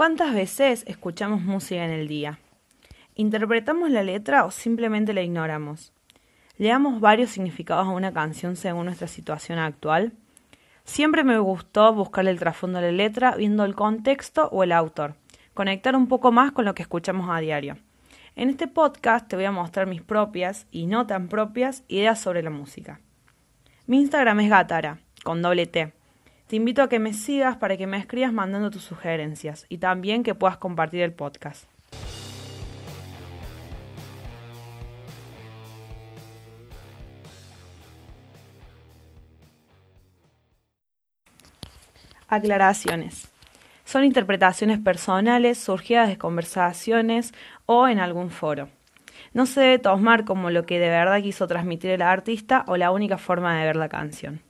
¿Cuántas veces escuchamos música en el día? ¿Interpretamos la letra o simplemente la ignoramos? ¿Le damos varios significados a una canción según nuestra situación actual? Siempre me gustó buscarle el trasfondo a la letra viendo el contexto o el autor, conectar un poco más con lo que escuchamos a diario. En este podcast te voy a mostrar mis propias y no tan propias ideas sobre la música. Mi Instagram es Gatara, con doble T. Te invito a que me sigas para que me escribas mandando tus sugerencias y también que puedas compartir el podcast. Aclaraciones. Son interpretaciones personales surgidas de conversaciones o en algún foro. No se debe tomar como lo que de verdad quiso transmitir el artista o la única forma de ver la canción.